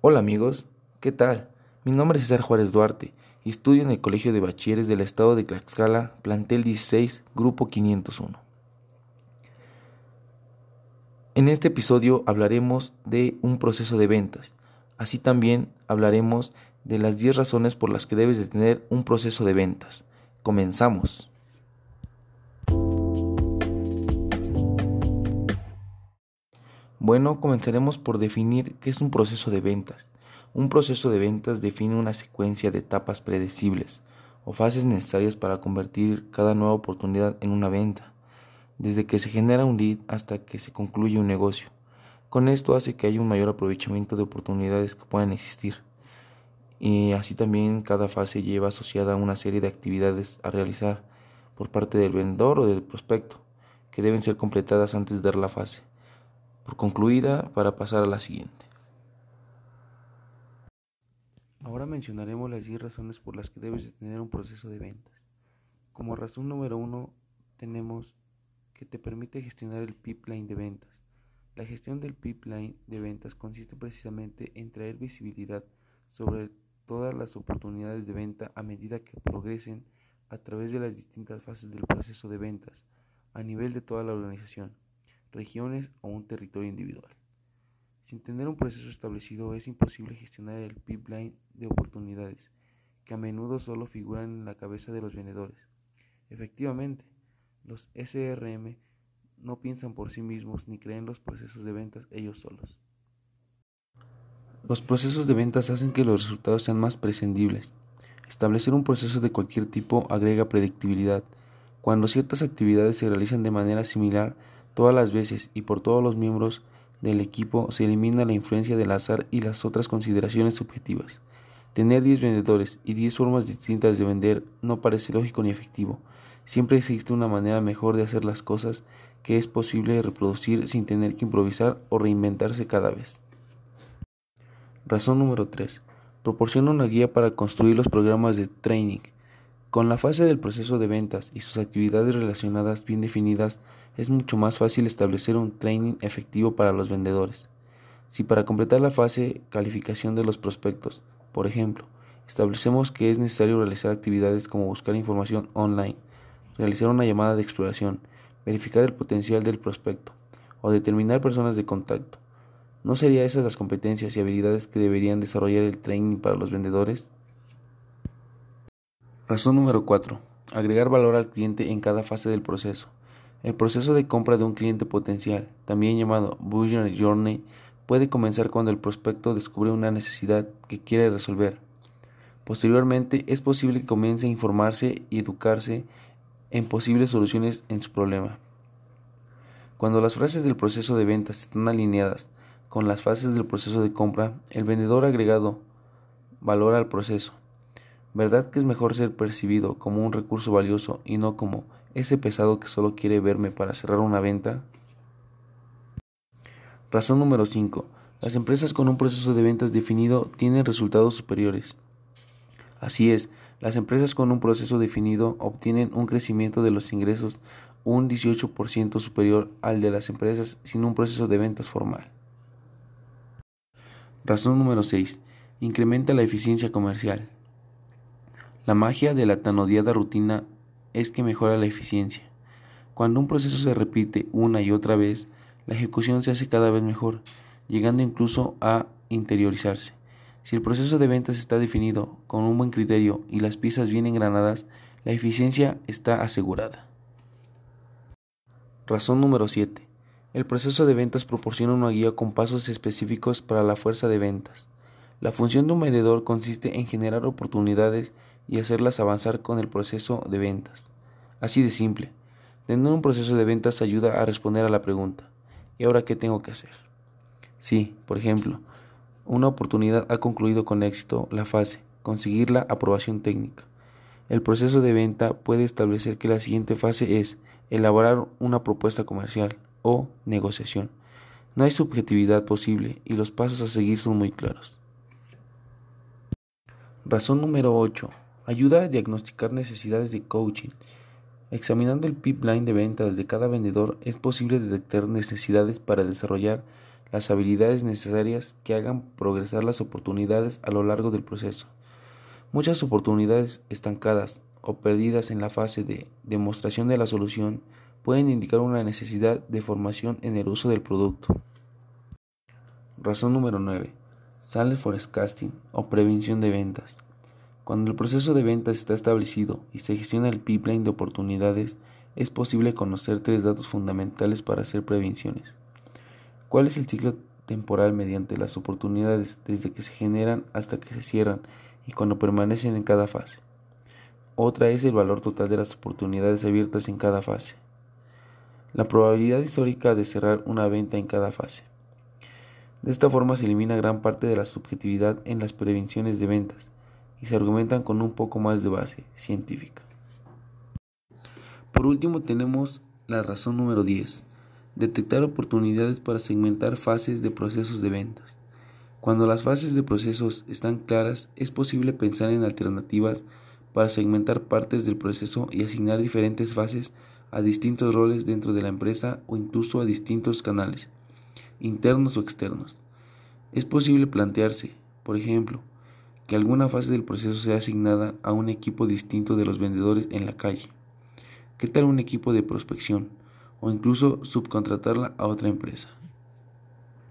Hola amigos, ¿qué tal? Mi nombre es César Juárez Duarte y estudio en el Colegio de Bachilleres del Estado de Tlaxcala, plantel 16, grupo 501. En este episodio hablaremos de un proceso de ventas. Así también hablaremos de las 10 razones por las que debes de tener un proceso de ventas. Comenzamos. Bueno, comenzaremos por definir qué es un proceso de ventas. Un proceso de ventas define una secuencia de etapas predecibles o fases necesarias para convertir cada nueva oportunidad en una venta, desde que se genera un lead hasta que se concluye un negocio. Con esto hace que haya un mayor aprovechamiento de oportunidades que puedan existir. Y así también cada fase lleva asociada una serie de actividades a realizar por parte del vendedor o del prospecto, que deben ser completadas antes de dar la fase por concluida para pasar a la siguiente. Ahora mencionaremos las 10 razones por las que debes de tener un proceso de ventas. Como razón número uno tenemos que te permite gestionar el pipeline de ventas. La gestión del pipeline de ventas consiste precisamente en traer visibilidad sobre todas las oportunidades de venta a medida que progresen a través de las distintas fases del proceso de ventas a nivel de toda la organización regiones o un territorio individual. Sin tener un proceso establecido es imposible gestionar el pipeline de oportunidades, que a menudo solo figuran en la cabeza de los vendedores. Efectivamente, los SRM no piensan por sí mismos ni creen los procesos de ventas ellos solos. Los procesos de ventas hacen que los resultados sean más prescindibles. Establecer un proceso de cualquier tipo agrega predictibilidad. Cuando ciertas actividades se realizan de manera similar, todas las veces y por todos los miembros del equipo se elimina la influencia del azar y las otras consideraciones subjetivas. Tener 10 vendedores y 10 formas distintas de vender no parece lógico ni efectivo. Siempre existe una manera mejor de hacer las cosas que es posible reproducir sin tener que improvisar o reinventarse cada vez. Razón número 3. Proporciona una guía para construir los programas de training. Con la fase del proceso de ventas y sus actividades relacionadas bien definidas, es mucho más fácil establecer un training efectivo para los vendedores. Si para completar la fase calificación de los prospectos, por ejemplo, establecemos que es necesario realizar actividades como buscar información online, realizar una llamada de exploración, verificar el potencial del prospecto o determinar personas de contacto. ¿No serían esas las competencias y habilidades que deberían desarrollar el training para los vendedores? Razón número 4. Agregar valor al cliente en cada fase del proceso. El proceso de compra de un cliente potencial, también llamado Buyer Journey, puede comenzar cuando el prospecto descubre una necesidad que quiere resolver. Posteriormente, es posible que comience a informarse y educarse en posibles soluciones en su problema. Cuando las fases del proceso de ventas están alineadas con las fases del proceso de compra, el vendedor agregado valora al proceso. ¿Verdad que es mejor ser percibido como un recurso valioso y no como ese pesado que solo quiere verme para cerrar una venta? Razón número 5. Las empresas con un proceso de ventas definido tienen resultados superiores. Así es, las empresas con un proceso definido obtienen un crecimiento de los ingresos un 18% superior al de las empresas sin un proceso de ventas formal. Razón número 6. Incrementa la eficiencia comercial. La magia de la tan odiada rutina es que mejora la eficiencia. Cuando un proceso se repite una y otra vez, la ejecución se hace cada vez mejor, llegando incluso a interiorizarse. Si el proceso de ventas está definido con un buen criterio y las piezas bien engranadas, la eficiencia está asegurada. Razón número 7. El proceso de ventas proporciona una guía con pasos específicos para la fuerza de ventas. La función de un vendedor consiste en generar oportunidades y hacerlas avanzar con el proceso de ventas. Así de simple. Tener un proceso de ventas ayuda a responder a la pregunta, ¿y ahora qué tengo que hacer? Si, por ejemplo, una oportunidad ha concluido con éxito la fase, conseguir la aprobación técnica. El proceso de venta puede establecer que la siguiente fase es elaborar una propuesta comercial o negociación. No hay subjetividad posible y los pasos a seguir son muy claros. Razón número 8. Ayuda a diagnosticar necesidades de coaching. Examinando el pipeline de ventas de cada vendedor es posible detectar necesidades para desarrollar las habilidades necesarias que hagan progresar las oportunidades a lo largo del proceso. Muchas oportunidades estancadas o perdidas en la fase de demostración de la solución pueden indicar una necesidad de formación en el uso del producto. Razón número 9. Sales forecasting o prevención de ventas. Cuando el proceso de ventas está establecido y se gestiona el pipeline de oportunidades, es posible conocer tres datos fundamentales para hacer prevenciones. ¿Cuál es el ciclo temporal mediante las oportunidades desde que se generan hasta que se cierran y cuando permanecen en cada fase? Otra es el valor total de las oportunidades abiertas en cada fase. La probabilidad histórica de cerrar una venta en cada fase. De esta forma se elimina gran parte de la subjetividad en las prevenciones de ventas y se argumentan con un poco más de base científica. Por último tenemos la razón número 10. Detectar oportunidades para segmentar fases de procesos de ventas. Cuando las fases de procesos están claras, es posible pensar en alternativas para segmentar partes del proceso y asignar diferentes fases a distintos roles dentro de la empresa o incluso a distintos canales, internos o externos. Es posible plantearse, por ejemplo, que alguna fase del proceso sea asignada a un equipo distinto de los vendedores en la calle. ¿Qué tal un equipo de prospección? O incluso subcontratarla a otra empresa.